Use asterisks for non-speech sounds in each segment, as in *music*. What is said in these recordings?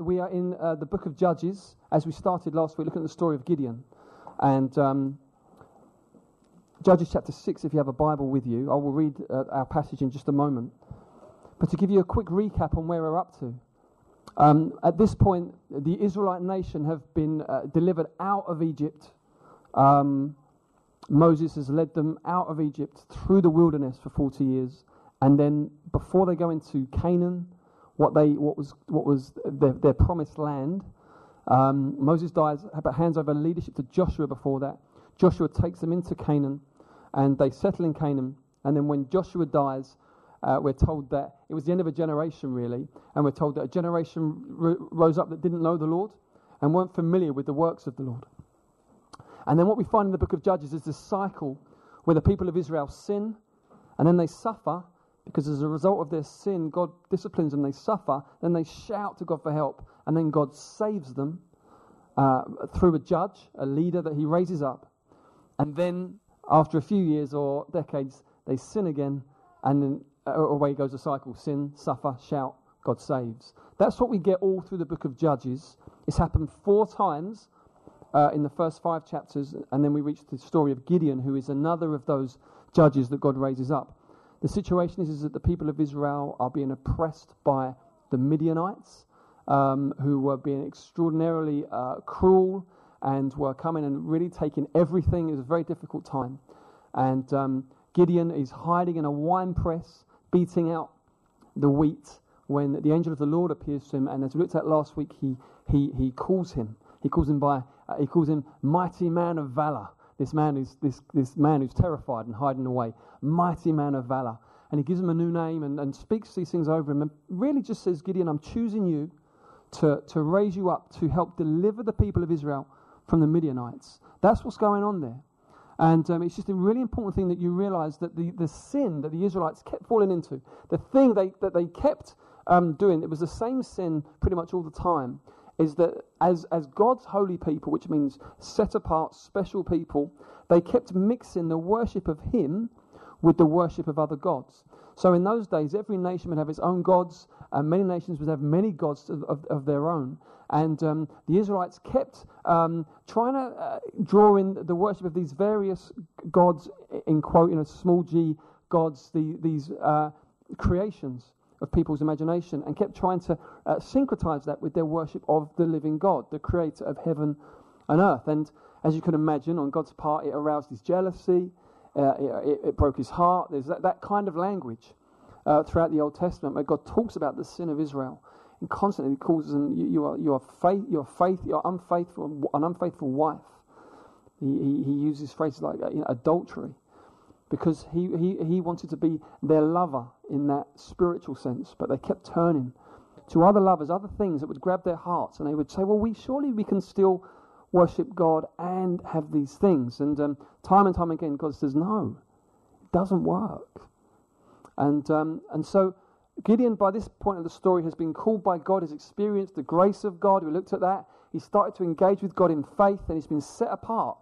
we are in uh, the book of Judges, as we started last week, looking at the story of Gideon. And um, Judges chapter 6, if you have a Bible with you, I will read uh, our passage in just a moment. But to give you a quick recap on where we're up to. Um, at this point, the Israelite nation have been uh, delivered out of Egypt. Um, Moses has led them out of Egypt through the wilderness for 40 years. And then before they go into Canaan, what, they, what was, what was their, their promised land, um, Moses dies, but hands over leadership to Joshua before that. Joshua takes them into Canaan, and they settle in Canaan. And then when Joshua dies, uh, we're told that it was the end of a generation, really. And we're told that a generation r- rose up that didn't know the Lord and weren't familiar with the works of the Lord. And then what we find in the book of Judges is this cycle where the people of Israel sin and then they suffer because as a result of their sin, God disciplines them, they suffer, then they shout to God for help, and then God saves them uh, through a judge, a leader that he raises up. And then, after a few years or decades, they sin again, and then uh, away goes the cycle sin, suffer, shout, God saves. That's what we get all through the book of Judges. It's happened four times uh, in the first five chapters, and then we reach the story of Gideon, who is another of those judges that God raises up. The situation is, is that the people of Israel are being oppressed by the Midianites, um, who were being extraordinarily uh, cruel and were coming and really taking everything. It was a very difficult time. And um, Gideon is hiding in a wine press, beating out the wheat when the angel of the Lord appears to him. And as we looked at last week, he, he, he calls him. He calls him by, uh, he calls him mighty man of valor. This man who's, this, this man who's terrified and hiding away. Mighty man of valor. And he gives him a new name and, and speaks these things over him and really just says, Gideon, I'm choosing you to, to raise you up to help deliver the people of Israel from the Midianites. That's what's going on there. And um, it's just a really important thing that you realize that the, the sin that the Israelites kept falling into, the thing they, that they kept um, doing, it was the same sin pretty much all the time is that as, as God's holy people, which means set apart, special people, they kept mixing the worship of Him with the worship of other gods. So in those days, every nation would have its own gods, and many nations would have many gods of, of, of their own. And um, the Israelites kept um, trying to uh, draw in the worship of these various gods, in quote, you know, small g gods, the, these uh, creations of people's imagination and kept trying to uh, syncretize that with their worship of the living God, the creator of heaven and earth. And as you can imagine, on God's part, it aroused his jealousy, uh, it, it, broke his heart. There's that, that kind of language uh, throughout the Old Testament where God talks about the sin of Israel and constantly calls them, you, you, are, you are faith, you are faith, you are unfaithful, an unfaithful wife. He, he, he uses phrases like uh, you know, adultery because he, he, he wanted to be their lover in that spiritual sense, but they kept turning to other lovers, other things that would grab their hearts, and they would say, Well, we surely we can still worship God and have these things. And um, time and time again, God says, No, it doesn't work. And, um, and so Gideon, by this point of the story, has been called by God, has experienced the grace of God. We looked at that. He started to engage with God in faith, and he's been set apart,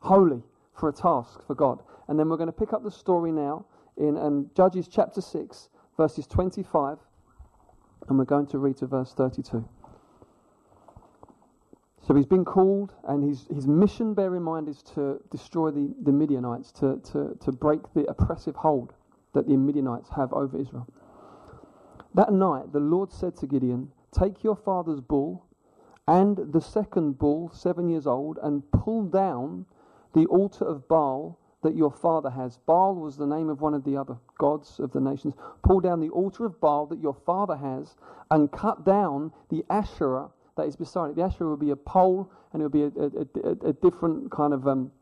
holy, for a task for God. And then we're going to pick up the story now in um, Judges chapter 6, verses 25, and we're going to read to verse 32. So he's been called, and his, his mission, bear in mind, is to destroy the, the Midianites, to, to, to break the oppressive hold that the Midianites have over Israel. That night, the Lord said to Gideon, Take your father's bull and the second bull, seven years old, and pull down the altar of Baal that your father has. Baal was the name of one of the other gods of the nations. Pull down the altar of Baal that your father has and cut down the Asherah that is beside it. The Asherah will be a pole and it will be a, a, a, a different kind of um,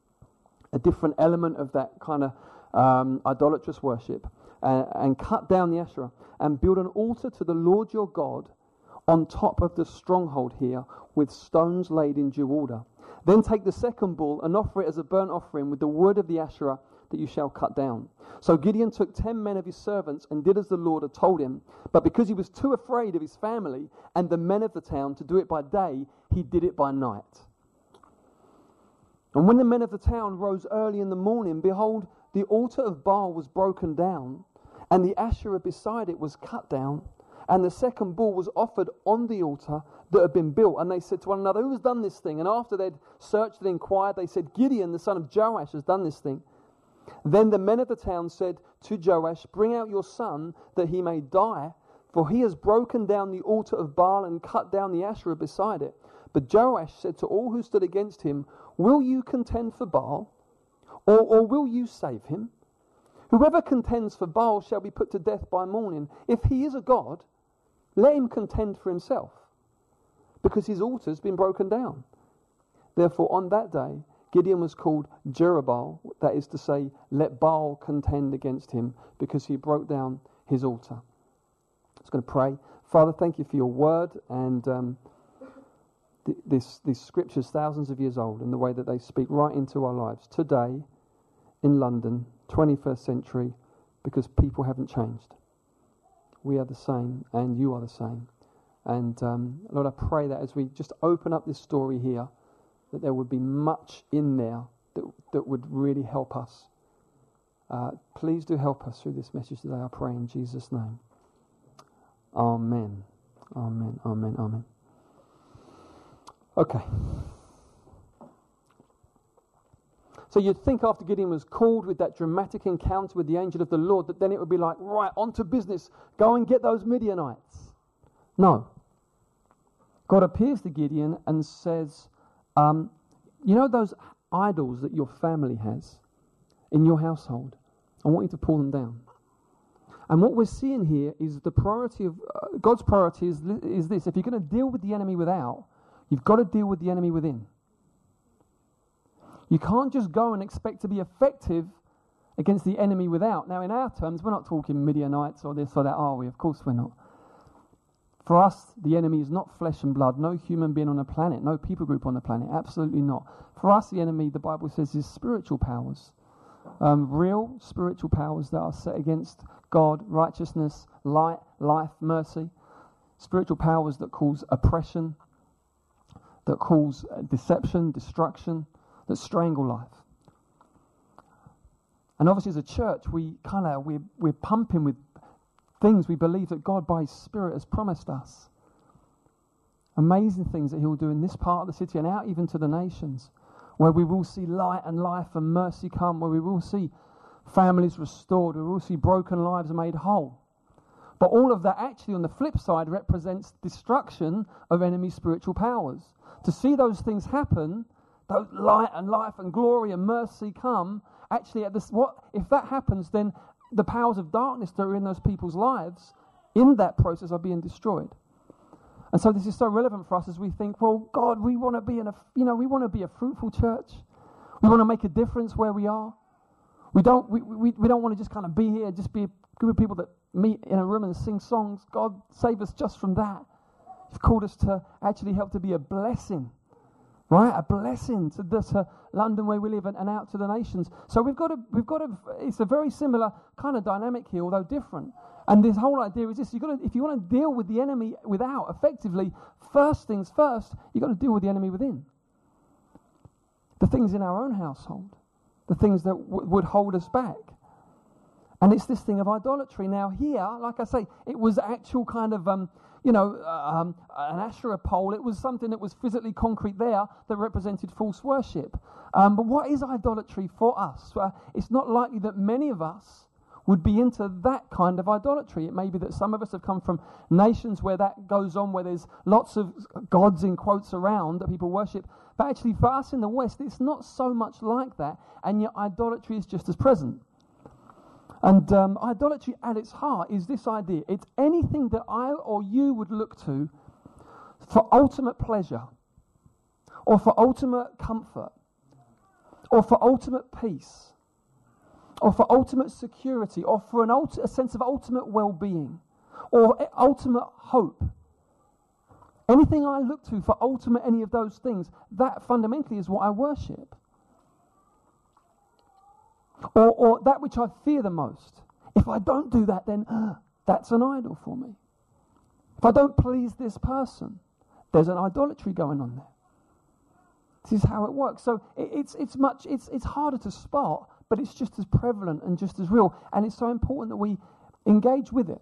a different element of that kind of um, idolatrous worship. Uh, and cut down the Asherah and build an altar to the Lord your God on top of the stronghold here with stones laid in due order. Then take the second bull and offer it as a burnt offering with the wood of the Asherah that you shall cut down. So Gideon took ten men of his servants and did as the Lord had told him. But because he was too afraid of his family and the men of the town to do it by day, he did it by night. And when the men of the town rose early in the morning, behold, the altar of Baal was broken down, and the Asherah beside it was cut down, And the second bull was offered on the altar that had been built. And they said to one another, Who has done this thing? And after they'd searched and inquired, they said, Gideon, the son of Joash, has done this thing. Then the men of the town said to Joash, Bring out your son that he may die, for he has broken down the altar of Baal and cut down the Asherah beside it. But Joash said to all who stood against him, Will you contend for Baal? Or, or will you save him? Whoever contends for Baal shall be put to death by morning. If he is a god, let him contend for himself, because his altar's been broken down. Therefore, on that day, Gideon was called Jerubbaal, that is to say, let Baal contend against him, because he broke down his altar. I was going to pray. Father, thank you for your word and um, th- this, these scriptures, thousands of years old, and the way that they speak right into our lives today in London 21st century because people haven't changed. We are the same, and you are the same. And um, Lord, I pray that as we just open up this story here, that there would be much in there that, that would really help us. Uh, please do help us through this message today, I pray in Jesus' name. Amen. Amen. Amen. Amen. Okay. So you'd think after Gideon was called with that dramatic encounter with the angel of the Lord, that then it would be like, right, on to business. Go and get those Midianites. No. God appears to Gideon and says, um, You know those idols that your family has in your household? I want you to pull them down. And what we're seeing here is the priority of uh, God's priority is, is this if you're going to deal with the enemy without, you've got to deal with the enemy within. You can't just go and expect to be effective against the enemy without. Now, in our terms, we're not talking Midianites or this or that, are we? Of course we're not. For us, the enemy is not flesh and blood, no human being on the planet, no people group on the planet. Absolutely not. For us, the enemy, the Bible says, is spiritual powers. Um, real spiritual powers that are set against God, righteousness, light, life, mercy. Spiritual powers that cause oppression, that cause uh, deception, destruction, that strangle life. And obviously, as a church, we kind of we're, we're pumping with things we believe that God, by His Spirit, has promised us. Amazing things that He will do in this part of the city and out even to the nations, where we will see light and life and mercy come, where we will see families restored, where we will see broken lives made whole. But all of that actually, on the flip side, represents destruction of enemy spiritual powers. To see those things happen those light and life and glory and mercy come, actually, at this, what if that happens? Then the powers of darkness that are in those people's lives, in that process, are being destroyed. And so this is so relevant for us as we think, well, God, we want to be in a, you know, we want to be a fruitful church. We want to make a difference where we are. We don't, we, we, we don't want to just kind of be here, just be a group of people that meet in a room and sing songs. God, save us just from that. You've called us to actually help to be a blessing right? A blessing to, the, to London where we live and, and, out to the nations. So we've got a, we've got to, it's a very similar kind of dynamic here, although different. And this whole idea is this: you got to, if you want to deal with the enemy without effectively, first things first, you've got to deal with the enemy within. The things in our own household, the things that w- would hold us back. And it's this thing of idolatry. Now, here, like I say, it was actual kind of um, you know, um, an Asherah pole. It was something that was physically concrete there that represented false worship. Um, but what is idolatry for us? Uh, it's not likely that many of us would be into that kind of idolatry. It may be that some of us have come from nations where that goes on, where there's lots of gods in quotes around that people worship. But actually, for us in the West, it's not so much like that, and yet idolatry is just as present. And um, idolatry at its heart is this idea it's anything that I or you would look to for ultimate pleasure, or for ultimate comfort, or for ultimate peace, or for ultimate security, or for an ulti- a sense of ultimate well being, or ultimate hope. Anything I look to for ultimate any of those things, that fundamentally is what I worship. Or, or that which I fear the most. If I don't do that, then uh, that's an idol for me. If I don't please this person, there's an idolatry going on there. This is how it works. So it, it's, it's much, it's, it's harder to spot, but it's just as prevalent and just as real. And it's so important that we engage with it.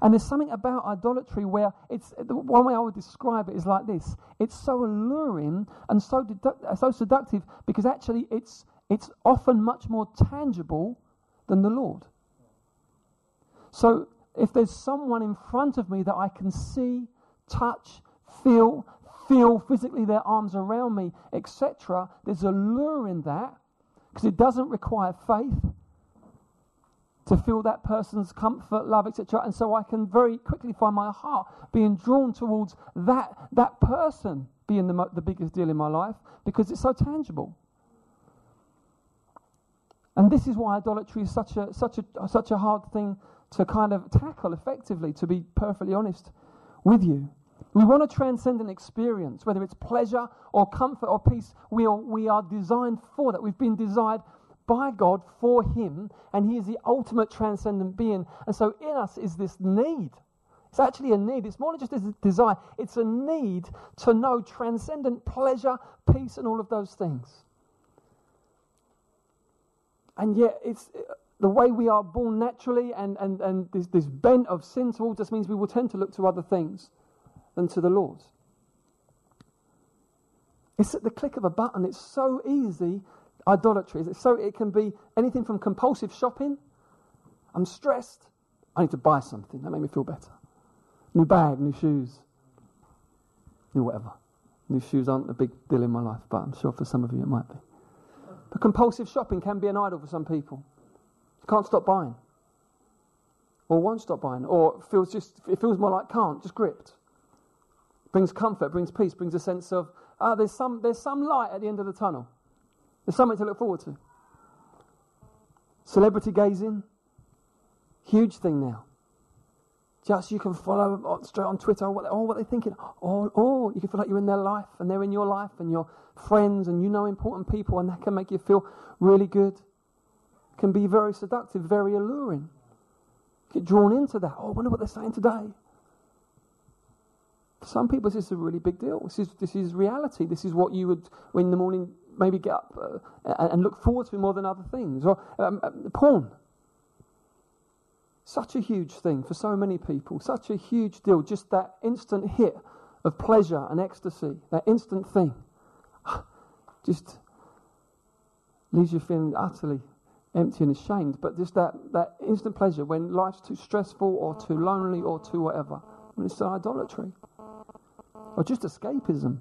And there's something about idolatry where it's the one way I would describe it is like this: it's so alluring and so dedu- so seductive because actually it's it's often much more tangible than the Lord. So if there's someone in front of me that I can see, touch, feel, feel physically their arms around me, etc., there's a lure in that because it doesn't require faith to feel that person's comfort, love, etc. And so I can very quickly find my heart being drawn towards that, that person being the, the biggest deal in my life because it's so tangible. And this is why idolatry is such a, such a, such a hard thing to kind of tackle effectively, to be perfectly honest with you. We want to transcend an experience, whether it's pleasure or comfort or peace. We are, we are designed for that. We've been designed by God for Him, and He is the ultimate transcendent being. And so in us is this need. It's actually a need. It's more than just a desire, it's a need to know transcendent pleasure, peace, and all of those things. And yet, it's the way we are born naturally, and, and, and this, this bent of sin towards us means we will tend to look to other things than to the Lord. It's at the click of a button. It's so easy idolatry. It's So it can be anything from compulsive shopping. I'm stressed. I need to buy something. That make me feel better. New bag, new shoes, new whatever. New shoes aren't a big deal in my life, but I'm sure for some of you it might be. But compulsive shopping can be an idol for some people. You can't stop buying. Or won't stop buying. Or feels just it feels more like can't, just gripped. Brings comfort, brings peace, brings a sense of ah, there's some there's some light at the end of the tunnel. There's something to look forward to. Celebrity gazing, huge thing now. Just you can follow straight on Twitter what, oh, what they're thinking. Oh, oh, you can feel like you're in their life and they're in your life and your friends and you know important people and that can make you feel really good. Can be very seductive, very alluring. Get drawn into that. Oh, I wonder what they're saying today. For some people, this is a really big deal. This is, this is reality. This is what you would, in the morning maybe get up uh, and look forward to more than other things. Or um, uh, porn. Such a huge thing for so many people. Such a huge deal. Just that instant hit of pleasure and ecstasy. That instant thing. *sighs* Just leaves you feeling utterly empty and ashamed. But just that, that instant pleasure when life's too stressful or too lonely or too whatever. It's idolatry. Or just escapism.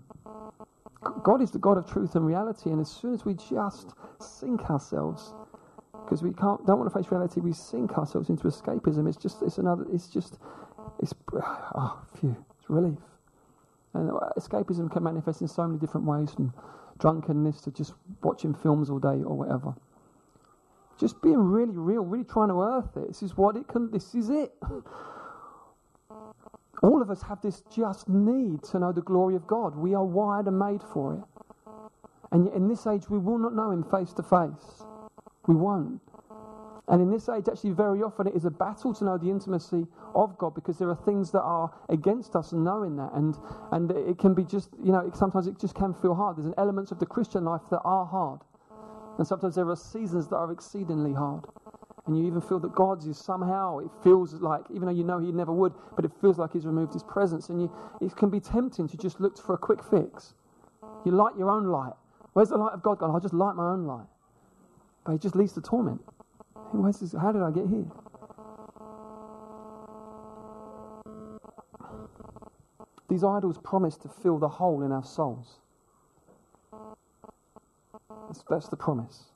God is the God of truth and reality, and as soon as we just sink ourselves, because we can't, don't want to face reality, we sink ourselves into escapism. It's just, it's another, it's just, it's, *sighs* oh, phew, it's relief. And uh, escapism can manifest in so many different ways, from drunkenness to just watching films all day or whatever. Just being really real, really trying to earth it. This is what it can. This is it. *sighs* All of us have this just need to know the glory of God. We are wired and made for it. And yet, in this age, we will not know Him face to face. We won't. And in this age, actually, very often it is a battle to know the intimacy of God because there are things that are against us knowing that. And, and it can be just, you know, it, sometimes it just can feel hard. There's an elements of the Christian life that are hard. And sometimes there are seasons that are exceedingly hard and you even feel that God's is somehow, it feels like, even though you know He never would, but it feels like He's removed His presence. And you, it can be tempting to just look for a quick fix. You light your own light. Where's the light of God gone? I'll just light my own light. But it just leads to torment. This? How did I get here? These idols promise to fill the hole in our souls. That's, that's the promise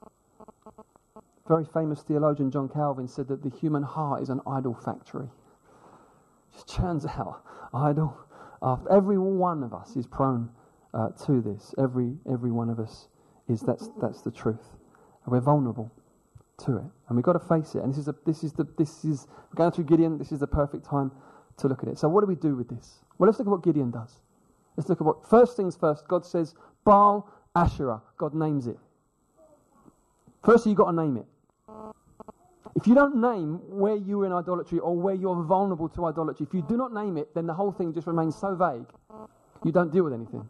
very famous theologian John Calvin said that the human heart is an idol factory. Just churns out idol after. Every one of us is prone uh, to this. Every every one of us is. That's that's the truth. And we're vulnerable to it, and we've got to face it. And this is a, this is the this is we're going through Gideon. This is the perfect time to look at it. So what do we do with this? Well, let's look at what Gideon does. Let's look at what first things first. God says Baal Asherah. God names it. First, you've got to name it. If you don't name where you are in idolatry or where you're vulnerable to idolatry, if you do not name it, then the whole thing just remains so vague, you don't deal with anything.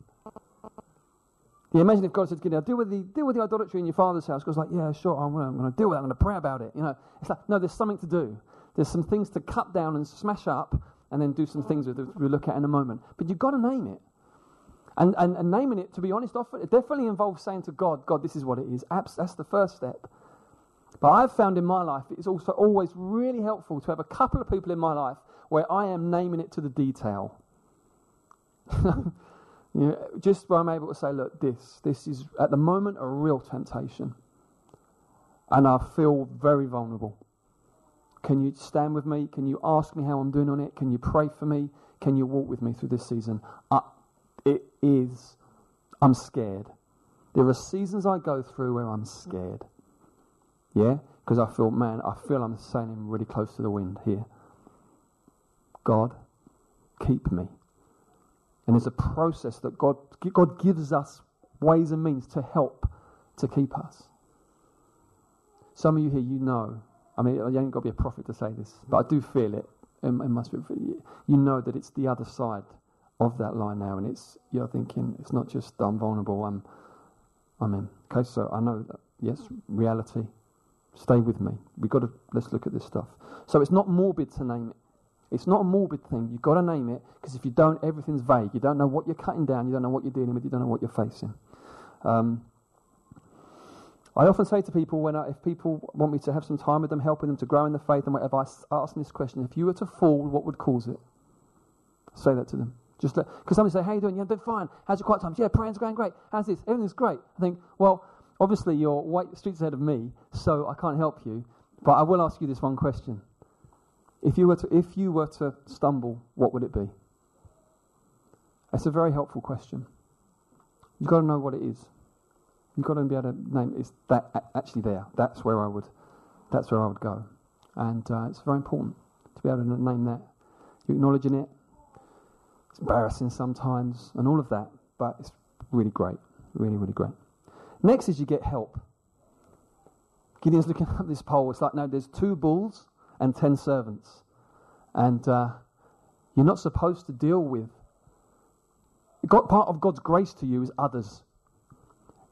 You imagine if God said, Gideon, deal with the deal with the idolatry in your father's house. God's like, yeah, sure, I'm, going to deal with it. I'm going to pray about it. You know, it's like, no, there's something to do. There's some things to cut down and smash up and then do some things that we'll look at in a moment. But you've got to name it. And, and, and naming it, to be honest, often, it definitely involves saying to God, God, this is what it is. That's the first step. But I've found in my life it's also always really helpful to have a couple of people in my life where I am naming it to the detail. *laughs* you know, just where I'm able to say, look, this, this is at the moment a real temptation. And I feel very vulnerable. Can you stand with me? Can you ask me how I'm doing on it? Can you pray for me? Can you walk with me through this season? Uh, it is, I'm scared. There are seasons I go through where I'm scared. Yeah? Because I feel, man, I feel I'm sailing really close to the wind here. God, keep me. And there's a process that God, God gives us ways and means to help to keep us. Some of you here, you know. I mean, you ain't got to be a prophet to say this, but I do feel it in, in my. You know that it's the other side of that line now, and it's you're thinking it's not just I'm vulnerable. I'm, I'm in. Okay, so I know that yes, reality. Stay with me. We got to let's look at this stuff. So it's not morbid to name it. It's not a morbid thing. You've got to name it because if you don't, everything's vague. You don't know what you're cutting down. You don't know what you're dealing with. You don't know what you're facing. Um, I often say to people when I, if people want me to have some time with them, helping them to grow in the faith and whatever, I ask them this question: If you were to fall, what would cause it? Say that to them. Just because somebody say, "How you doing? I'm doing fine. How's your quiet times? Yeah, praying's going great. How's this? Everything's great." I think, well, obviously you're white streets ahead of me, so I can't help you. But I will ask you this one question: If you were to, if you were to stumble, what would it be? It's a very helpful question. You've got to know what it is. You've got to be able to name it's that actually there. That's where I would. That's where I would go, and uh, it's very important to be able to name that. You're acknowledging it. It's embarrassing sometimes, and all of that, but it's really great, really, really great. Next is you get help. Gideon's looking *laughs* at this pole. It's like, no, there's two bulls and ten servants. And uh, you're not supposed to deal with. God, part of God's grace to you is others.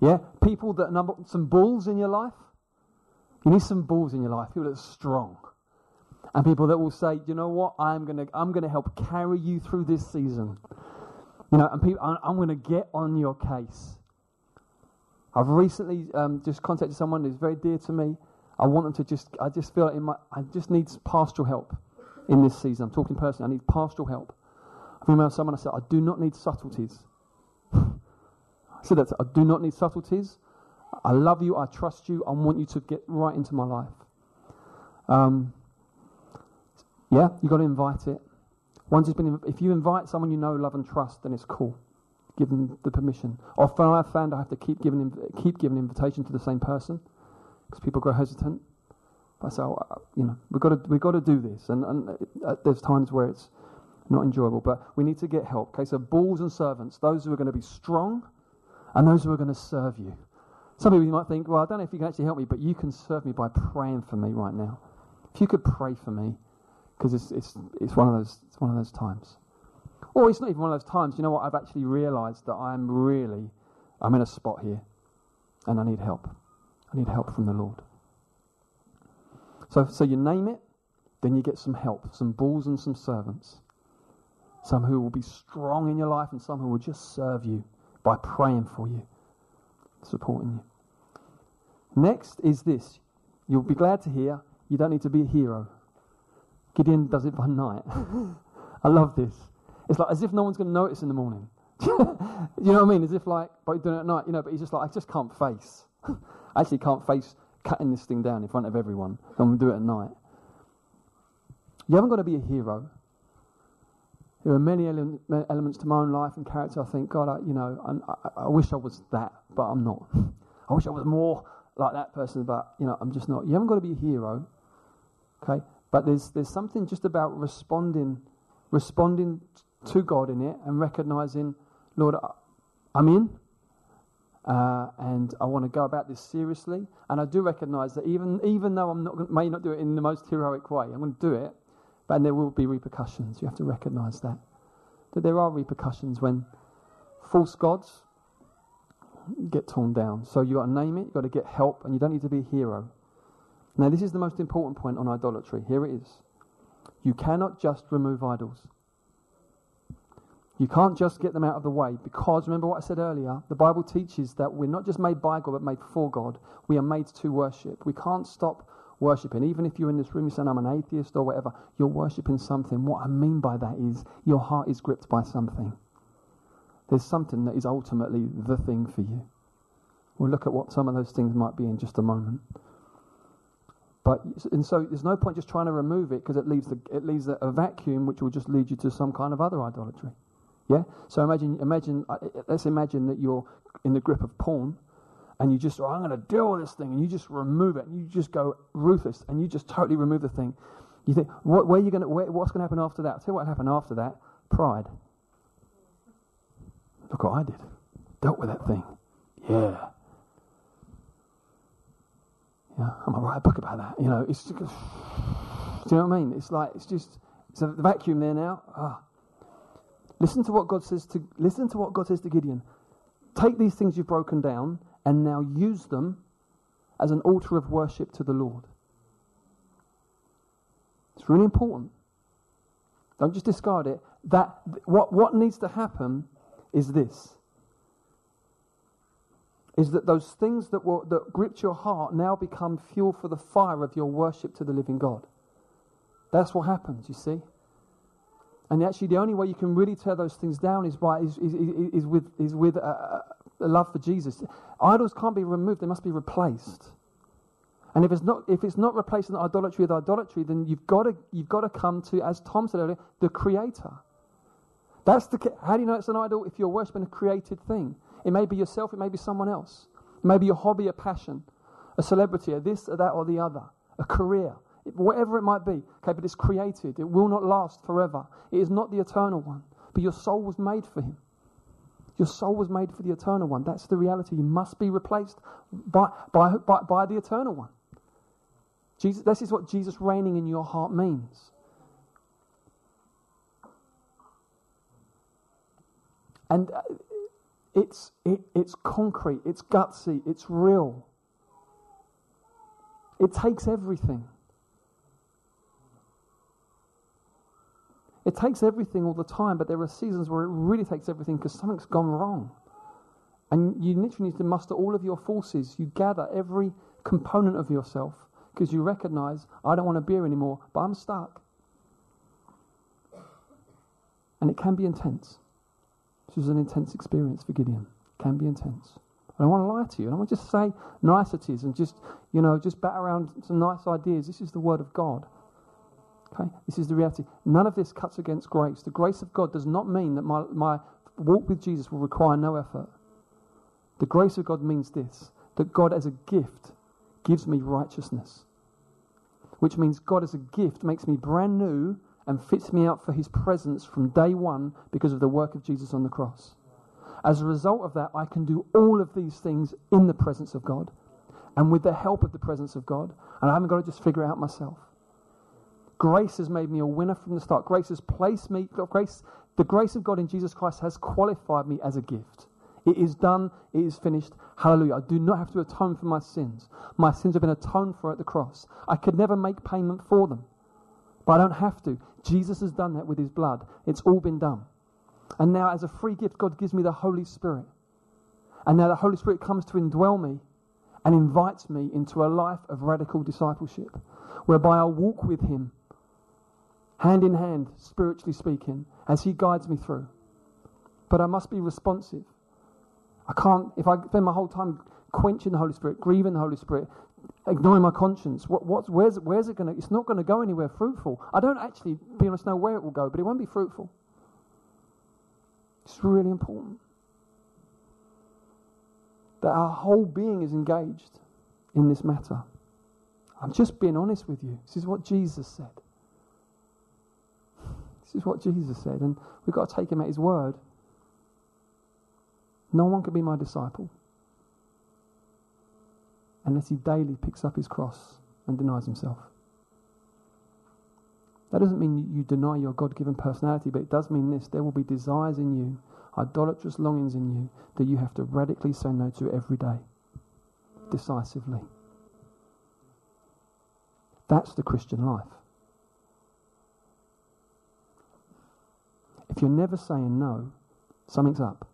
Yeah? People that number some bulls in your life. You need some bulls in your life, people that are strong. And people that will say, you know what, I'm gonna I'm gonna help carry you through this season. You know, and people I'm gonna get on your case. I've recently um, just contacted someone who's very dear to me. I want them to just I just feel in my I just need pastoral help in this season. I'm talking personally, I need pastoral help. I've emailed someone, I said, I do not need subtleties. *sighs* I said that I do not need subtleties. I love you. I trust you. I want you to get right into my life. Um, yeah, you've got to invite it. Once it's been, if you invite someone you know, love, and trust, then it's cool. Give them the permission. Often I've found I have to keep giving keep giving invitation to the same person because people grow hesitant. But I say, oh, you know, we've got to we've got to do this, and, and uh, there's times where it's not enjoyable, but we need to get help. Okay, so bulls and servants, those who are going to be strong and those who are going to serve you. Some of you might think, well, I don't know if you can actually help me, but you can serve me by praying for me right now. If you could pray for me, because it's, it's, it's, one of those, it's one of those times. Or it's not even one of those times. You know what? I've actually realized that I'm really, I'm in a spot here and I need help. I need help from the Lord. So, so you name it, then you get some help, some bulls and some servants. Some who will be strong in your life and some who will just serve you by praying for you, supporting you. Next is this. You'll be glad to hear you don't need to be a hero. Gideon does it by night. *laughs* I love this. It's like as if no one's going to notice in the morning. *laughs* you know what I mean? As if like, but doing it at night, you know, but he's just like, I just can't face. *laughs* I actually can't face cutting this thing down in front of everyone. I'm going to do it at night. You haven't got to be a hero. There are many ele- elements to my own life and character. I think, God, I, you know, I, I, wish I was that, but I'm not. *laughs* I wish I was more like that person, but you know, I'm just not. You haven't got to be a hero, okay? But there's there's something just about responding, responding to God in it and recognizing, Lord, I'm in, uh, and I want to go about this seriously. And I do recognize that even even though I'm not may not do it in the most heroic way, I'm going to do it but there will be repercussions. You have to recognize that. That there are repercussions when false gods get torn down. So you've got to name it, you've got to get help, and you don't need to be a hero. Now, this is the most important point on idolatry. Here it is. You cannot just remove idols. You can't just get them out of the way because remember what I said earlier? The Bible teaches that we're not just made by God but made for God. We are made to worship. We can't stop worshiping. Even if you're in this room, you're saying, I'm an atheist or whatever, you're worshiping something. What I mean by that is your heart is gripped by something. There's something that is ultimately the thing for you. We'll look at what some of those things might be in just a moment. But and so there's no point just trying to remove it because it leaves the, it leaves a, a vacuum which will just lead you to some kind of other idolatry. Yeah. So imagine imagine uh, let's imagine that you're in the grip of porn, and you just oh, I'm going to deal with this thing, and you just remove it, and you just go ruthless, and you just totally remove the thing. You think what, where you going to what's going to happen after that? I'll tell you what happened after that. Pride. Look what I did. Dealt with that thing. Yeah. Yeah, I'm gonna write a book about that. You know, it's. *sighs* Do you know what I mean? It's like it's just it's a vacuum there now. Ah. Listen to what God says to listen to what God says to Gideon. Take these things you've broken down and now use them as an altar of worship to the Lord. It's really important. Don't just discard it. That what what needs to happen is this is that those things that, were, that gripped your heart now become fuel for the fire of your worship to the living God. That's what happens, you see. And actually, the only way you can really tear those things down is, by, is, is, is with, is with a, a love for Jesus. Idols can't be removed, they must be replaced. And if it's not, if it's not replacing idolatry with idolatry, then you've got to, you've to come to, as Tom said earlier, the Creator. That's the, how do you know it's an idol? If you're worshipping a created thing. It may be yourself, it may be someone else. It may be your hobby, a passion, a celebrity, a this, or that, or the other, a career, whatever it might be. Okay, but it's created. It will not last forever. It is not the eternal one. But your soul was made for him. Your soul was made for the eternal one. That's the reality. You must be replaced by, by, by, by the eternal one. Jesus, this is what Jesus reigning in your heart means. And uh, it's, it, it's concrete, it's gutsy, it's real. It takes everything. It takes everything all the time, but there are seasons where it really takes everything because something's gone wrong. And you literally need to muster all of your forces. You gather every component of yourself because you recognize, I don't want a beer anymore, but I'm stuck. And it can be intense. This was an intense experience for Gideon. It can be intense. I don't want to lie to you. I don't want to just say niceties and just, you know, just bat around some nice ideas. This is the Word of God. Okay? This is the reality. None of this cuts against grace. The grace of God does not mean that my, my walk with Jesus will require no effort. The grace of God means this that God, as a gift, gives me righteousness. Which means God, as a gift, makes me brand new and fits me out for his presence from day one because of the work of Jesus on the cross. As a result of that, I can do all of these things in the presence of God and with the help of the presence of God. And I haven't got to just figure it out myself. Grace has made me a winner from the start. Grace has placed me, grace, the grace of God in Jesus Christ has qualified me as a gift. It is done, it is finished. Hallelujah. I do not have to atone for my sins. My sins have been atoned for at the cross. I could never make payment for them. But I don't have to. Jesus has done that with his blood. It's all been done. And now, as a free gift, God gives me the Holy Spirit. And now the Holy Spirit comes to indwell me and invites me into a life of radical discipleship, whereby I'll walk with him, hand in hand, spiritually speaking, as he guides me through. But I must be responsive. I can't, if I spend my whole time quenching the Holy Spirit, grieving the Holy Spirit, ignoring my conscience. What, where's, where's it going to? It's not going to go anywhere fruitful. I don't actually, be honest, know where it will go, but it won't be fruitful. It's really important that our whole being is engaged in this matter. I'm just being honest with you. This is what Jesus said. This is what Jesus said, and we've got to take him at his word. No one can be my disciple unless he daily picks up his cross and denies himself. That doesn't mean you deny your God given personality, but it does mean this there will be desires in you, idolatrous longings in you, that you have to radically say no to every day, decisively. That's the Christian life. If you're never saying no, something's up.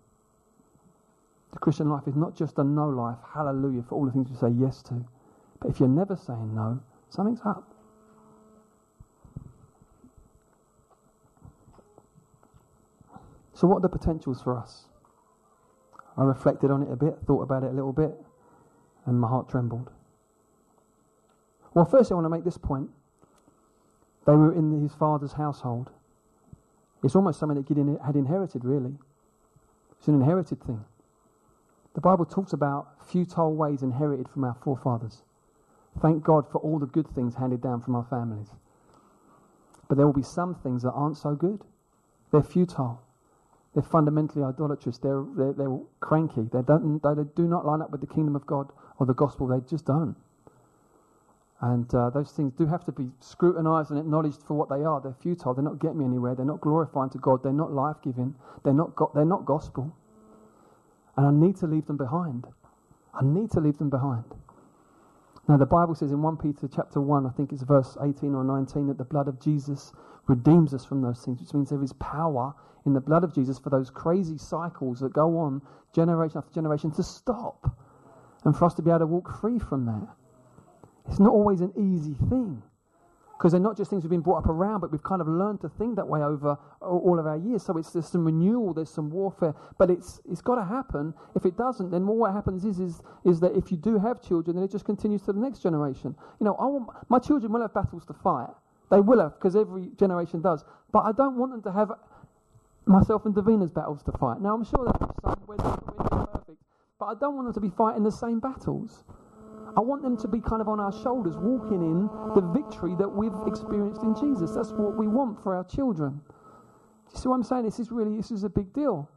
The Christian life is not just a no life, hallelujah, for all the things we say yes to. But if you're never saying no, something's up. So, what are the potentials for us? I reflected on it a bit, thought about it a little bit, and my heart trembled. Well, first, I want to make this point. They were in his father's household. It's almost something that Gideon had inherited, really. It's an inherited thing. The Bible talks about futile ways inherited from our forefathers. Thank God for all the good things handed down from our families. But there will be some things that aren't so good. They're futile. They're fundamentally idolatrous. They're, they're, they're cranky. They, don't, they do not line up with the kingdom of God or the gospel. They just don't. And uh, those things do have to be scrutinized and acknowledged for what they are. They're futile. They're not getting me anywhere. They're not glorifying to God. They're not life giving. They're not, go- they're not gospel. And I need to leave them behind. I need to leave them behind. Now, the Bible says in 1 Peter chapter 1, I think it's verse 18 or 19, that the blood of Jesus redeems us from those things, which means there is power in the blood of Jesus for those crazy cycles that go on generation after generation to stop and for us to be able to walk free from that. It's not always an easy thing. Because they're not just things we've been brought up around, but we've kind of learned to think that way over all of our years. So it's there's some renewal, there's some warfare, but it's it's got to happen. If it doesn't, then what happens is is is that if you do have children, then it just continues to the next generation. You know, I want my children will have battles to fight. They will have because every generation does. But I don't want them to have myself and Davina's battles to fight. Now I'm sure there's some where they're perfect, but I don't want them to be fighting the same battles. I want them to be kind of on our shoulders, walking in the victory that we've experienced in Jesus. That's what we want for our children. Do you see what I'm saying? This is really this is a big deal.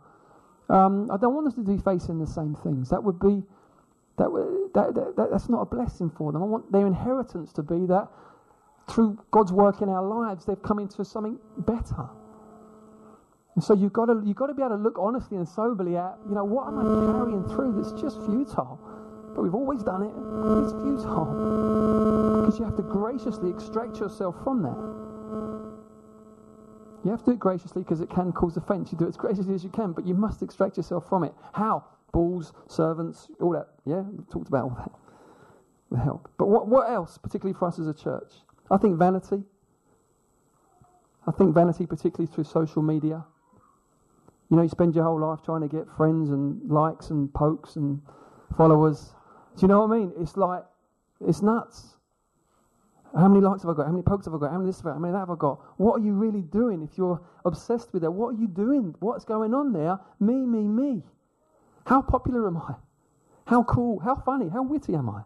Um, I don't want them to be facing the same things. That would be that, that, that, that that's not a blessing for them. I want their inheritance to be that through God's work in our lives, they've come into something better. And so you've got to you've got to be able to look honestly and soberly at you know what am I carrying through that's just futile but we've always done it. It's futile. Because you have to graciously extract yourself from that. You have to do it graciously because it can cause offense. You do it as graciously as you can, but you must extract yourself from it. How? Bulls, servants, all that. Yeah, we've talked about all that with help. But what, what else, particularly for us as a church? I think vanity. I think vanity, particularly through social media. You know, you spend your whole life trying to get friends and likes and pokes and followers. Do you know what I mean? It's like, it's nuts. How many likes have I got? How many pokes have I got? How many this have I got? How many that have I got? What are you really doing if you're obsessed with that? What are you doing? What's going on there? Me, me, me. How popular am I? How cool? How funny? How witty am I?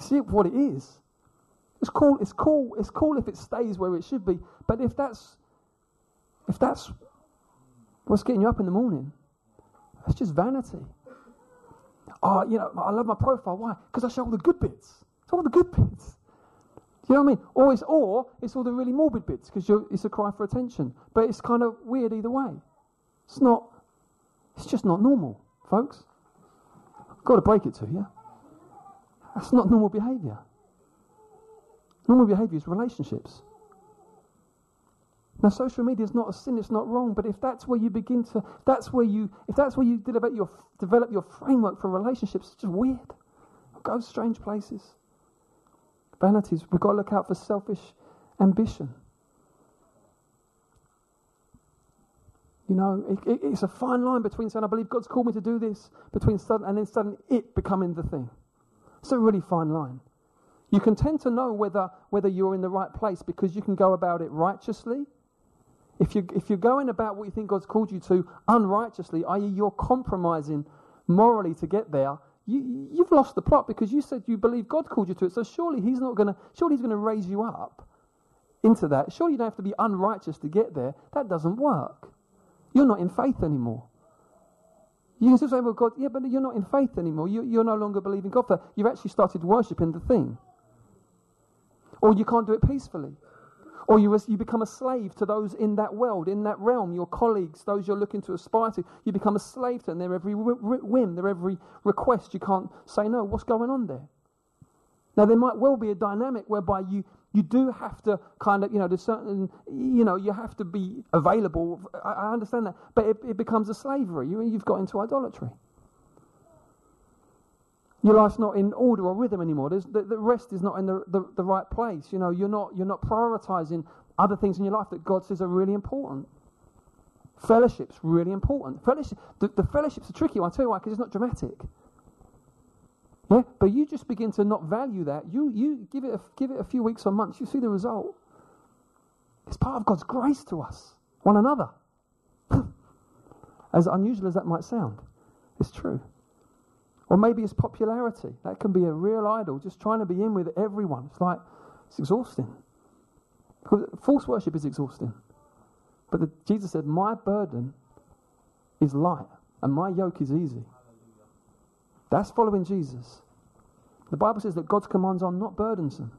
See what it is. It's cool. It's cool. It's cool if it stays where it should be. But if that's if that's what's getting you up in the morning, that's just vanity. Oh, you know, I love my profile. Why? Because I show all the good bits. It's all the good bits. Do you know what I mean? Or it's, or it's all the really morbid bits because it's a cry for attention. But it's kind of weird either way. It's not, it's just not normal, folks. I've got to break it to you. That's not normal behavior. Normal behavior is relationships. Now, social media is not a sin; it's not wrong. But if that's where you begin to, that's where you, if that's where you develop your develop your framework for relationships, it's just weird. Goes strange places. Vanities. We've got to look out for selfish ambition. You know, it, it, it's a fine line between saying, I believe God's called me to do this, between sudden, and then suddenly it becoming the thing. It's a really fine line. You can tend to know whether, whether you're in the right place because you can go about it righteously if, you, if you're going about what you think God's called you to unrighteously, i.e., you're compromising morally to get there, you, you've lost the plot because you said you believe God called you to it. So surely He's not going to, surely He's going to raise you up into that. Surely you don't have to be unrighteous to get there. That doesn't work. You're not in faith anymore. You can still say, well, God, yeah, but you're not in faith anymore. You, you're no longer believing God. For, you've actually started worshipping the thing. Or you can't do it peacefully. Or you, you become a slave to those in that world, in that realm, your colleagues, those you're looking to aspire to. You become a slave to them, their every whim, their every request. You can't say no. What's going on there? Now, there might well be a dynamic whereby you, you do have to kind of, you know, there's certain, you know, you have to be available. I, I understand that. But it, it becomes a slavery. You, you've got into idolatry. Your life's not in order or rhythm anymore. There's, the, the rest is not in the, the, the right place. You know, you're not, you're not prioritizing other things in your life that God says are really important. Fellowship's really important. Fellowship, the, the fellowship's a tricky one. I'll tell you why, because it's not dramatic. Yeah, but you just begin to not value that. You, you give, it a, give it a few weeks or months, you see the result. It's part of God's grace to us, one another. *laughs* as unusual as that might sound, it's true. Or maybe it's popularity. That can be a real idol, just trying to be in with everyone. It's like, it's exhausting. False worship is exhausting. But the, Jesus said, My burden is light and my yoke is easy. That's following Jesus. The Bible says that God's commands are not burdensome.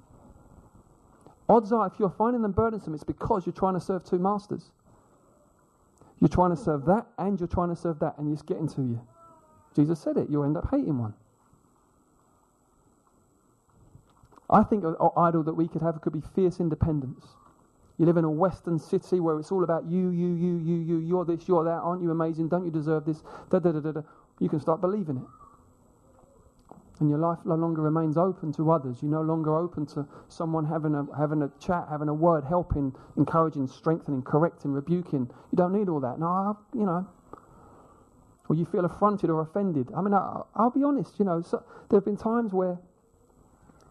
Odds are, if you're finding them burdensome, it's because you're trying to serve two masters. You're trying to serve that and you're trying to serve that, and it's getting to you. Jesus said it, you'll end up hating one. I think an idol that we could have could be fierce independence. You live in a Western city where it's all about you, you, you, you, you, you're this, you're that, aren't you amazing? Don't you deserve this? Da, da, da, da, da. You can start believing it. And your life no longer remains open to others. You're no longer open to someone having a, having a chat, having a word, helping, encouraging, strengthening, correcting, rebuking. You don't need all that. No, I, you know. Or you feel affronted or offended. I mean, I, will be honest, you know, so there have been times where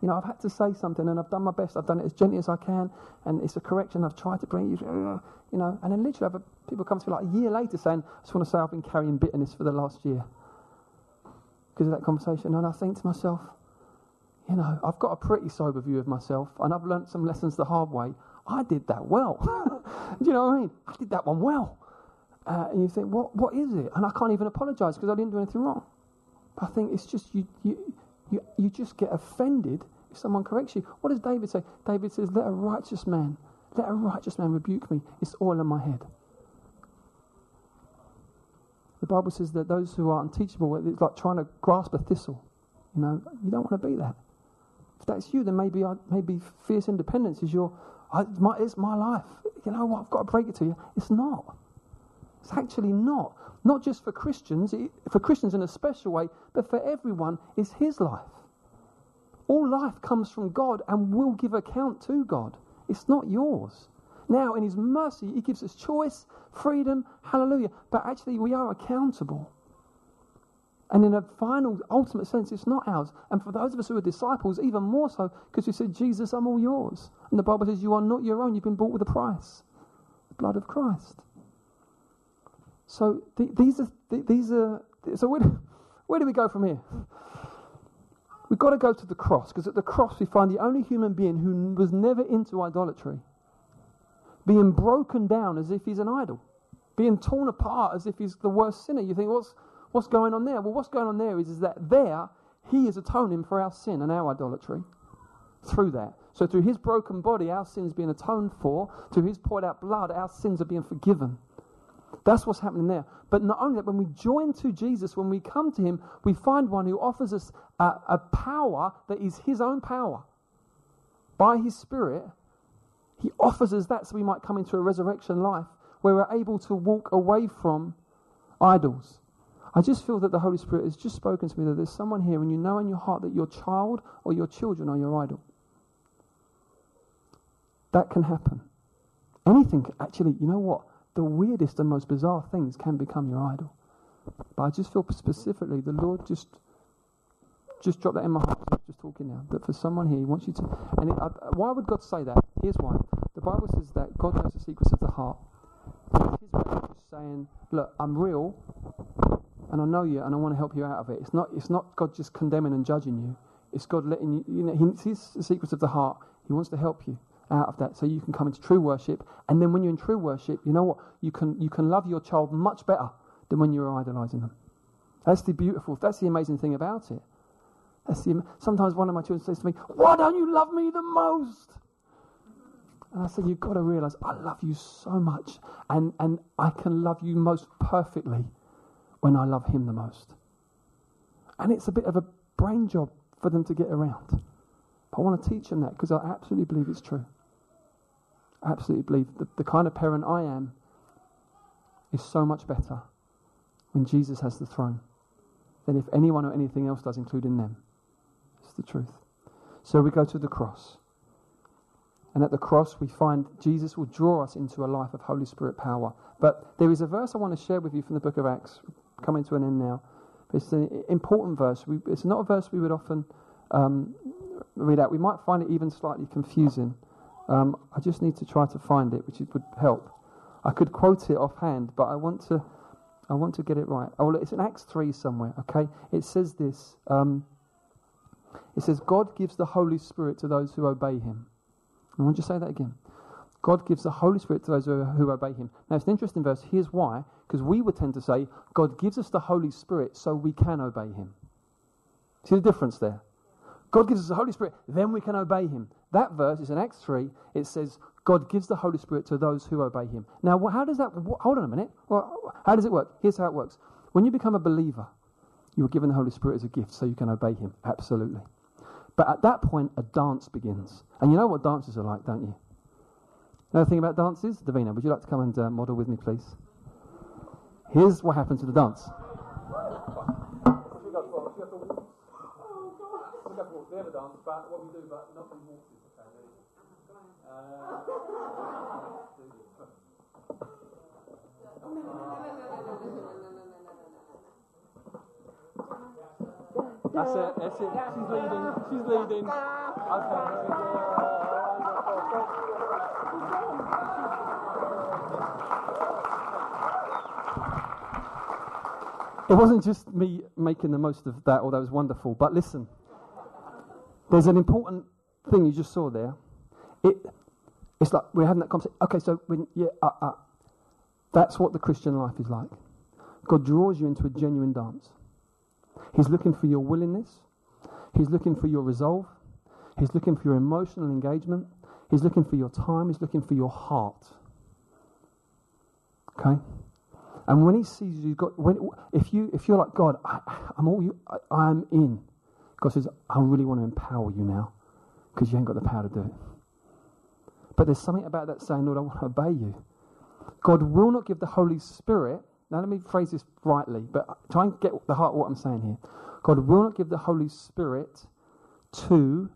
you know, I've had to say something and I've done my best. I've done it as gently as I can, and it's a correction. I've tried to bring you, you know, and then literally people come to me like a year later saying, I just want to say I've been carrying bitterness for the last year because of that conversation. And I think to myself, you know, I've got a pretty sober view of myself, and I've learnt some lessons the hard way. I did that well. *laughs* Do you know what I mean? I did that one well. Uh, and you think, what, what is it? And I can't even apologise because I didn't do anything wrong. I think it's just you, you, you, you just get offended if someone corrects you. What does David say? David says, Let a righteous man, let a righteous man rebuke me. It's all in my head. The Bible says that those who are unteachable, it's like trying to grasp a thistle. You know, you don't want to be that. If that's you, then maybe maybe fierce independence is your. I, my, it's my life. You know what? I've got to break it to you. It's not. It's actually not. Not just for Christians, for Christians in a special way, but for everyone, it's His life. All life comes from God and will give account to God. It's not yours. Now, in His mercy, He gives us choice, freedom, hallelujah. But actually, we are accountable. And in a final, ultimate sense, it's not ours. And for those of us who are disciples, even more so, because we said, Jesus, I'm all yours. And the Bible says, You are not your own, you've been bought with a price the blood of Christ. So th- these are th- these are so where do, *laughs* where do we go from here? *sighs* We've got to go to the cross because at the cross we find the only human being who was never into idolatry being broken down as if he's an idol, being torn apart as if he's the worst sinner. You think, what's what's going on there? Well, what's going on there is, is that there he is atoning for our sin and our idolatry through that. So through his broken body, our sins being atoned for. Through his poured out blood, our sins are being forgiven. That's what's happening there. But not only that, when we join to Jesus, when we come to Him, we find one who offers us a, a power that is His own power. By His Spirit, He offers us that so we might come into a resurrection life where we're able to walk away from idols. I just feel that the Holy Spirit has just spoken to me that there's someone here and you know in your heart that your child or your children are your idol. That can happen. Anything, actually, you know what? The weirdest and most bizarre things can become your idol. But I just feel specifically the Lord just just dropped that in my heart. Just talking now that for someone here, He wants you to. And it, uh, why would God say that? Here's why. The Bible says that God knows the secrets of the heart. His way of just saying, "Look, I'm real, and I know you, and I want to help you out of it." It's not. It's not God just condemning and judging you. It's God letting you. You know, He sees the secrets of the heart. He wants to help you out of that so you can come into true worship. And then when you're in true worship, you know what? You can, you can love your child much better than when you're idolizing them. That's the beautiful, that's the amazing thing about it. That's the, sometimes one of my children says to me, Why don't you love me the most? And I said, You've got to realize I love you so much. And, and I can love you most perfectly when I love him the most. And it's a bit of a brain job for them to get around. But I want to teach them that because I absolutely believe it's true. Absolutely believe the, the kind of parent I am is so much better when Jesus has the throne than if anyone or anything else does, including them. It's the truth. So we go to the cross. And at the cross, we find Jesus will draw us into a life of Holy Spirit power. But there is a verse I want to share with you from the book of Acts, coming to an end now. It's an important verse. We, it's not a verse we would often um, read out. We might find it even slightly confusing. Um, I just need to try to find it, which would help. I could quote it offhand, but I want to, I want to get it right. Oh, it's in Acts three somewhere. Okay, it says this. Um, it says God gives the Holy Spirit to those who obey Him. I want you to say that again. God gives the Holy Spirit to those who obey Him. Now, it's an interesting verse. Here's why. Because we would tend to say, God gives us the Holy Spirit so we can obey Him. See the difference there? God gives us the Holy Spirit, then we can obey Him. That verse is in Acts 3. It says, God gives the Holy Spirit to those who obey Him. Now, how does that, hold on a minute. How does it work? Here's how it works. When you become a believer, you are given the Holy Spirit as a gift so you can obey Him. Absolutely. But at that point, a dance begins. And you know what dances are like, don't you? Know the thing about dances? Davina, would you like to come and uh, model with me, please? Here's what happens to the dance. Uh, that's it. That's it. She's leading. She's leading. Okay. It wasn't just me making the most of that, although it was wonderful. But listen, there's an important thing you just saw there. It, it's like we're having that conversation. Okay, so when yeah, uh, uh, that's what the Christian life is like. God draws you into a genuine dance. He's looking for your willingness. He's looking for your resolve. He's looking for your emotional engagement. He's looking for your time. He's looking for your heart. Okay? And when he sees you've got, when, if, you, if you're like, God, I, am all you, I, I'm in. God says, I really want to empower you now because you ain't got the power to do it. But there's something about that saying, Lord, I want to obey you. God will not give the Holy Spirit now, let me phrase this rightly, but try and get the heart of what I'm saying here. God will not give the Holy Spirit to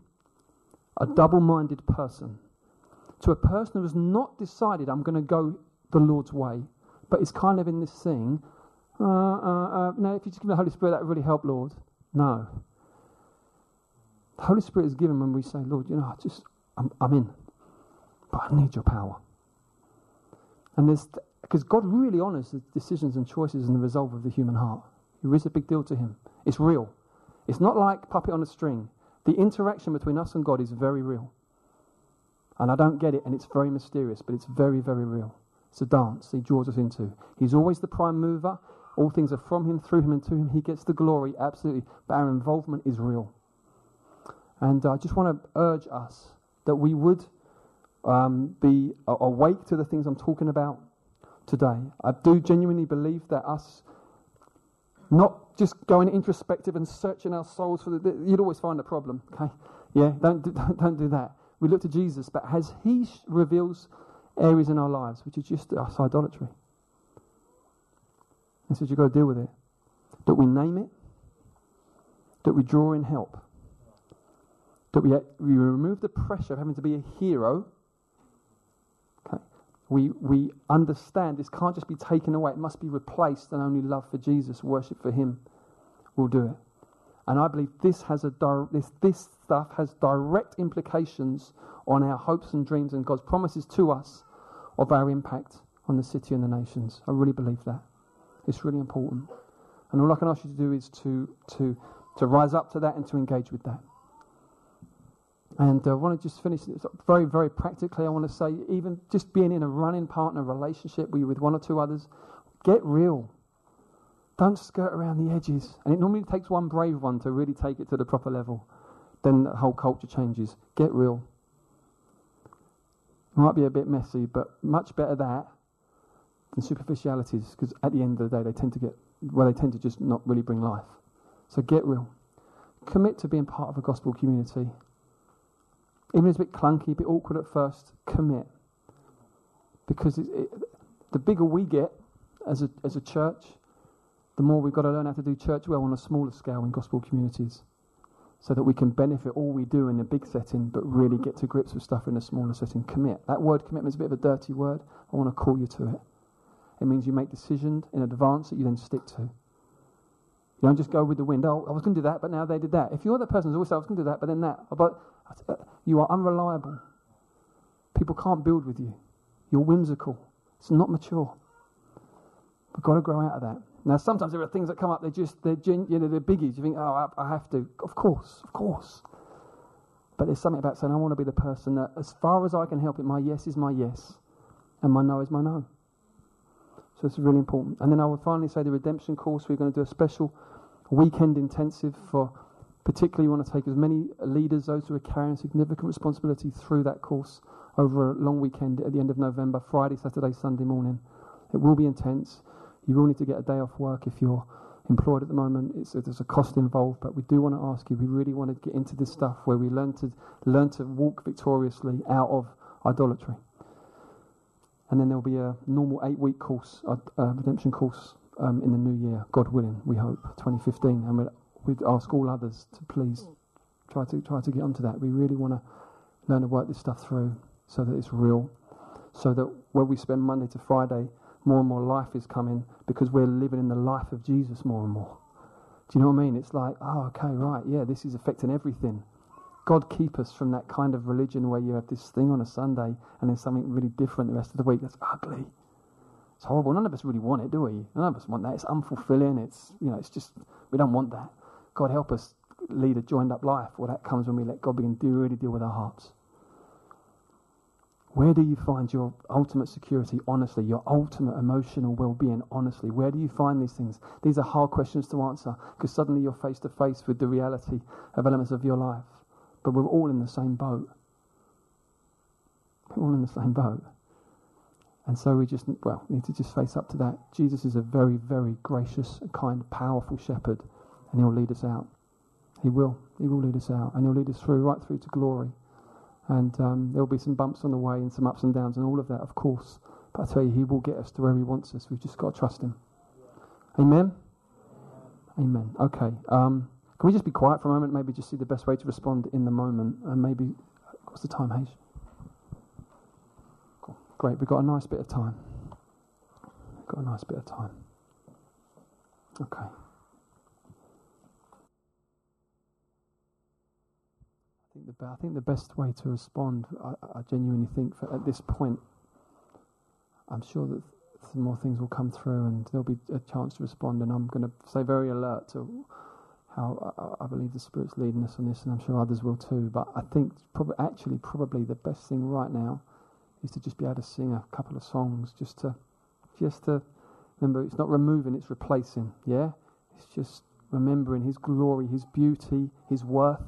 a double minded person, to a person who has not decided, I'm going to go the Lord's way, but is kind of in this thing. Uh, uh, uh, no, if you just give the Holy Spirit, that would really help, Lord. No. The Holy Spirit is given when we say, Lord, you know, I just, I'm, I'm in, but I need your power. And there's, because God really honors the decisions and choices and the resolve of the human heart. It is a big deal to Him. It's real. It's not like puppet on a string. The interaction between us and God is very real. And I don't get it, and it's very mysterious, but it's very, very real. It's a dance He draws us into. He's always the prime mover. All things are from Him, through Him, and to Him. He gets the glory, absolutely. But our involvement is real. And I just want to urge us that we would um, be awake to the things I'm talking about today. I do genuinely believe that us not just going introspective and searching our souls for the, you'd always find a problem, okay? Yeah, don't do, *laughs* don't, don't do that. We look to Jesus, but as He reveals areas in our lives which is just us idolatry, and says you've got to deal with it. That we name it, that we draw in help, that we, we remove the pressure of having to be a hero we, we understand this can't just be taken away, it must be replaced, and only love for Jesus, worship for Him will do it. And I believe this, has a this, this stuff has direct implications on our hopes and dreams and God's promises to us of our impact on the city and the nations. I really believe that. It's really important. And all I can ask you to do is to, to, to rise up to that and to engage with that. And uh, I want to just finish very, very practically. I want to say, even just being in a running partner relationship where you're with one or two others, get real. Don't skirt around the edges. And it normally takes one brave one to really take it to the proper level. Then the whole culture changes. Get real. It might be a bit messy, but much better that than superficialities, because at the end of the day, they tend to get, well, they tend to just not really bring life. So get real. Commit to being part of a gospel community Even if it's a bit clunky, a bit awkward at first, commit. Because it, it, the bigger we get as a, as a church, the more we've got to learn how to do church well on a smaller scale in gospel communities so that we can benefit all we do in a big setting but really get to grips with stuff in a smaller setting. Commit. That word commitment is a bit of a dirty word. I want to call you to it. It means you make decisions in advance that you then stick to. You don't just go with the wind. Oh, I was going to do that, but now they did that. If you're that person who's always saying, I was going to do that, but then that. But you are unreliable. People can't build with you. You're whimsical. It's not mature. We've got to grow out of that. Now, sometimes there are things that come up, they're just, they're, you know, they're biggies. You think, oh, I, I have to. Of course, of course. But there's something about saying, I want to be the person that, as far as I can help it, my yes is my yes, and my no is my no. So it's really important. And then I would finally say the redemption course, we're going to do a special weekend intensive for particularly you want to take as many leaders, those who are carrying significant responsibility through that course over a long weekend at the end of November, Friday, Saturday, Sunday morning. It will be intense. You will need to get a day off work if you're employed at the moment. It's, there's a cost involved, but we do want to ask you. We really want to get into this stuff where we learn to learn to walk victoriously out of idolatry. And then there'll be a normal eight-week course, a, a redemption course um, in the new year, God willing. We hope 2015, and we'd, we'd ask all others to please try to try to get onto that. We really want to learn to work this stuff through so that it's real, so that where we spend Monday to Friday more and more life is coming because we're living in the life of Jesus more and more. Do you know what I mean? It's like, oh, okay, right, yeah, this is affecting everything. God keep us from that kind of religion where you have this thing on a Sunday and then something really different the rest of the week. That's ugly. It's horrible. None of us really want it, do we? None of us want that. It's unfulfilling. It's you know, it's just we don't want that. God help us lead a joined up life. Well, that comes when we let God begin to really deal with our hearts. Where do you find your ultimate security, honestly, your ultimate emotional well being, honestly? Where do you find these things? These are hard questions to answer because suddenly you're face to face with the reality of elements of your life. But we're all in the same boat. We're all in the same boat. And so we just, well, need to just face up to that. Jesus is a very, very gracious, kind, powerful shepherd, and he'll lead us out. He will. He will lead us out, and he'll lead us through, right through to glory. And um, there'll be some bumps on the way and some ups and downs and all of that, of course. But I tell you, He will get us to where He wants us. We've just got to trust Him. Amen? Amen. Okay. Um, can we just be quiet for a moment? Maybe just see the best way to respond in the moment. And maybe, what's the time, Hage? Cool. Great. We've got a nice bit of time. We've got a nice bit of time. Okay. Think the I think the best way to respond, I, I genuinely think, at this point, I'm sure that some more things will come through, and there'll be a chance to respond. And I'm going to stay very alert to how I, I, believe the Spirit's leading us on this, and I'm sure others will too. But I think probably, actually, probably the best thing right now is to just be able to sing a couple of songs, just to, just to remember. It's not removing; it's replacing. Yeah, it's just remembering His glory, His beauty, His worth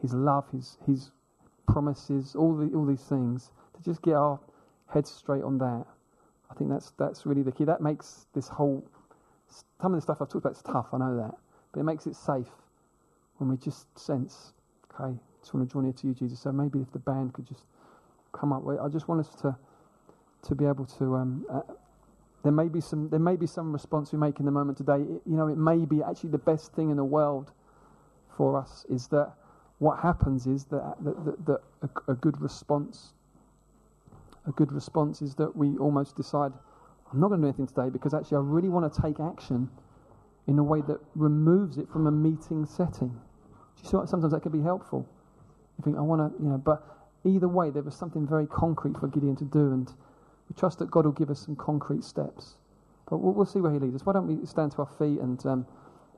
his love, His, His promises, all, the, all these things, to just get our heads straight on that. I think that's, that's really the key. That makes this whole, some of the stuff I've talked about is tough, I know that, but it makes it safe when we just sense, okay, I just want to join here to you, Jesus. So maybe if the band could just come up with, I just want us to, to be able to, um, uh, there may be some, there may be some response we make in the moment today. It, you know, it may be actually the best thing in the world for us is that what happens is that, that, that, that a, a, good response, a good response is that we almost decide, I'm not going to do anything today because actually I really want to take action in a way that removes it from a meeting setting. Do you see what, sometimes that can be helpful. You think, I want to, you know, but either way, there was something very concrete for Gideon to do, and we trust that God will give us some concrete steps. But we'll, we'll see where He leads us. Why don't we stand to our feet and. Um,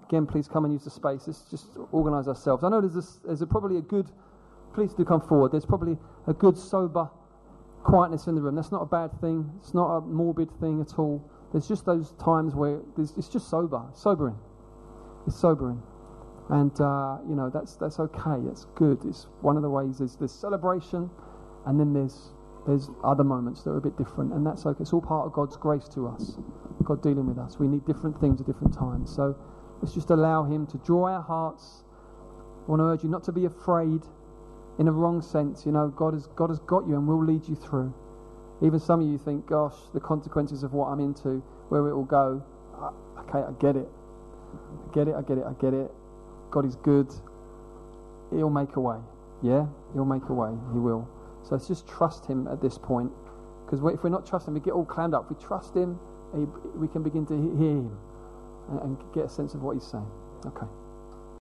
Again, please come and use the space. Let's just organise ourselves. I know there's, a, there's a, probably a good, please do come forward. There's probably a good, sober quietness in the room. That's not a bad thing. It's not a morbid thing at all. There's just those times where it's just sober, sobering. It's sobering. And, uh, you know, that's, that's okay. It's good. It's one of the ways there's, there's celebration and then there's, there's other moments that are a bit different. And that's okay. It's all part of God's grace to us, God dealing with us. We need different things at different times. So, Let's just allow Him to draw our hearts. I want to urge you not to be afraid in a wrong sense. You know, God has, God has got you and will lead you through. Even some of you think, gosh, the consequences of what I'm into, where it will go. Okay, I get it. I get it, I get it, I get it. God is good. He'll make a way. Yeah? He'll make a way. He will. So let's just trust Him at this point. Because if we're not trusting, we get all clammed up. If we trust Him, we can begin to hear Him and get a sense of what He's saying. Okay.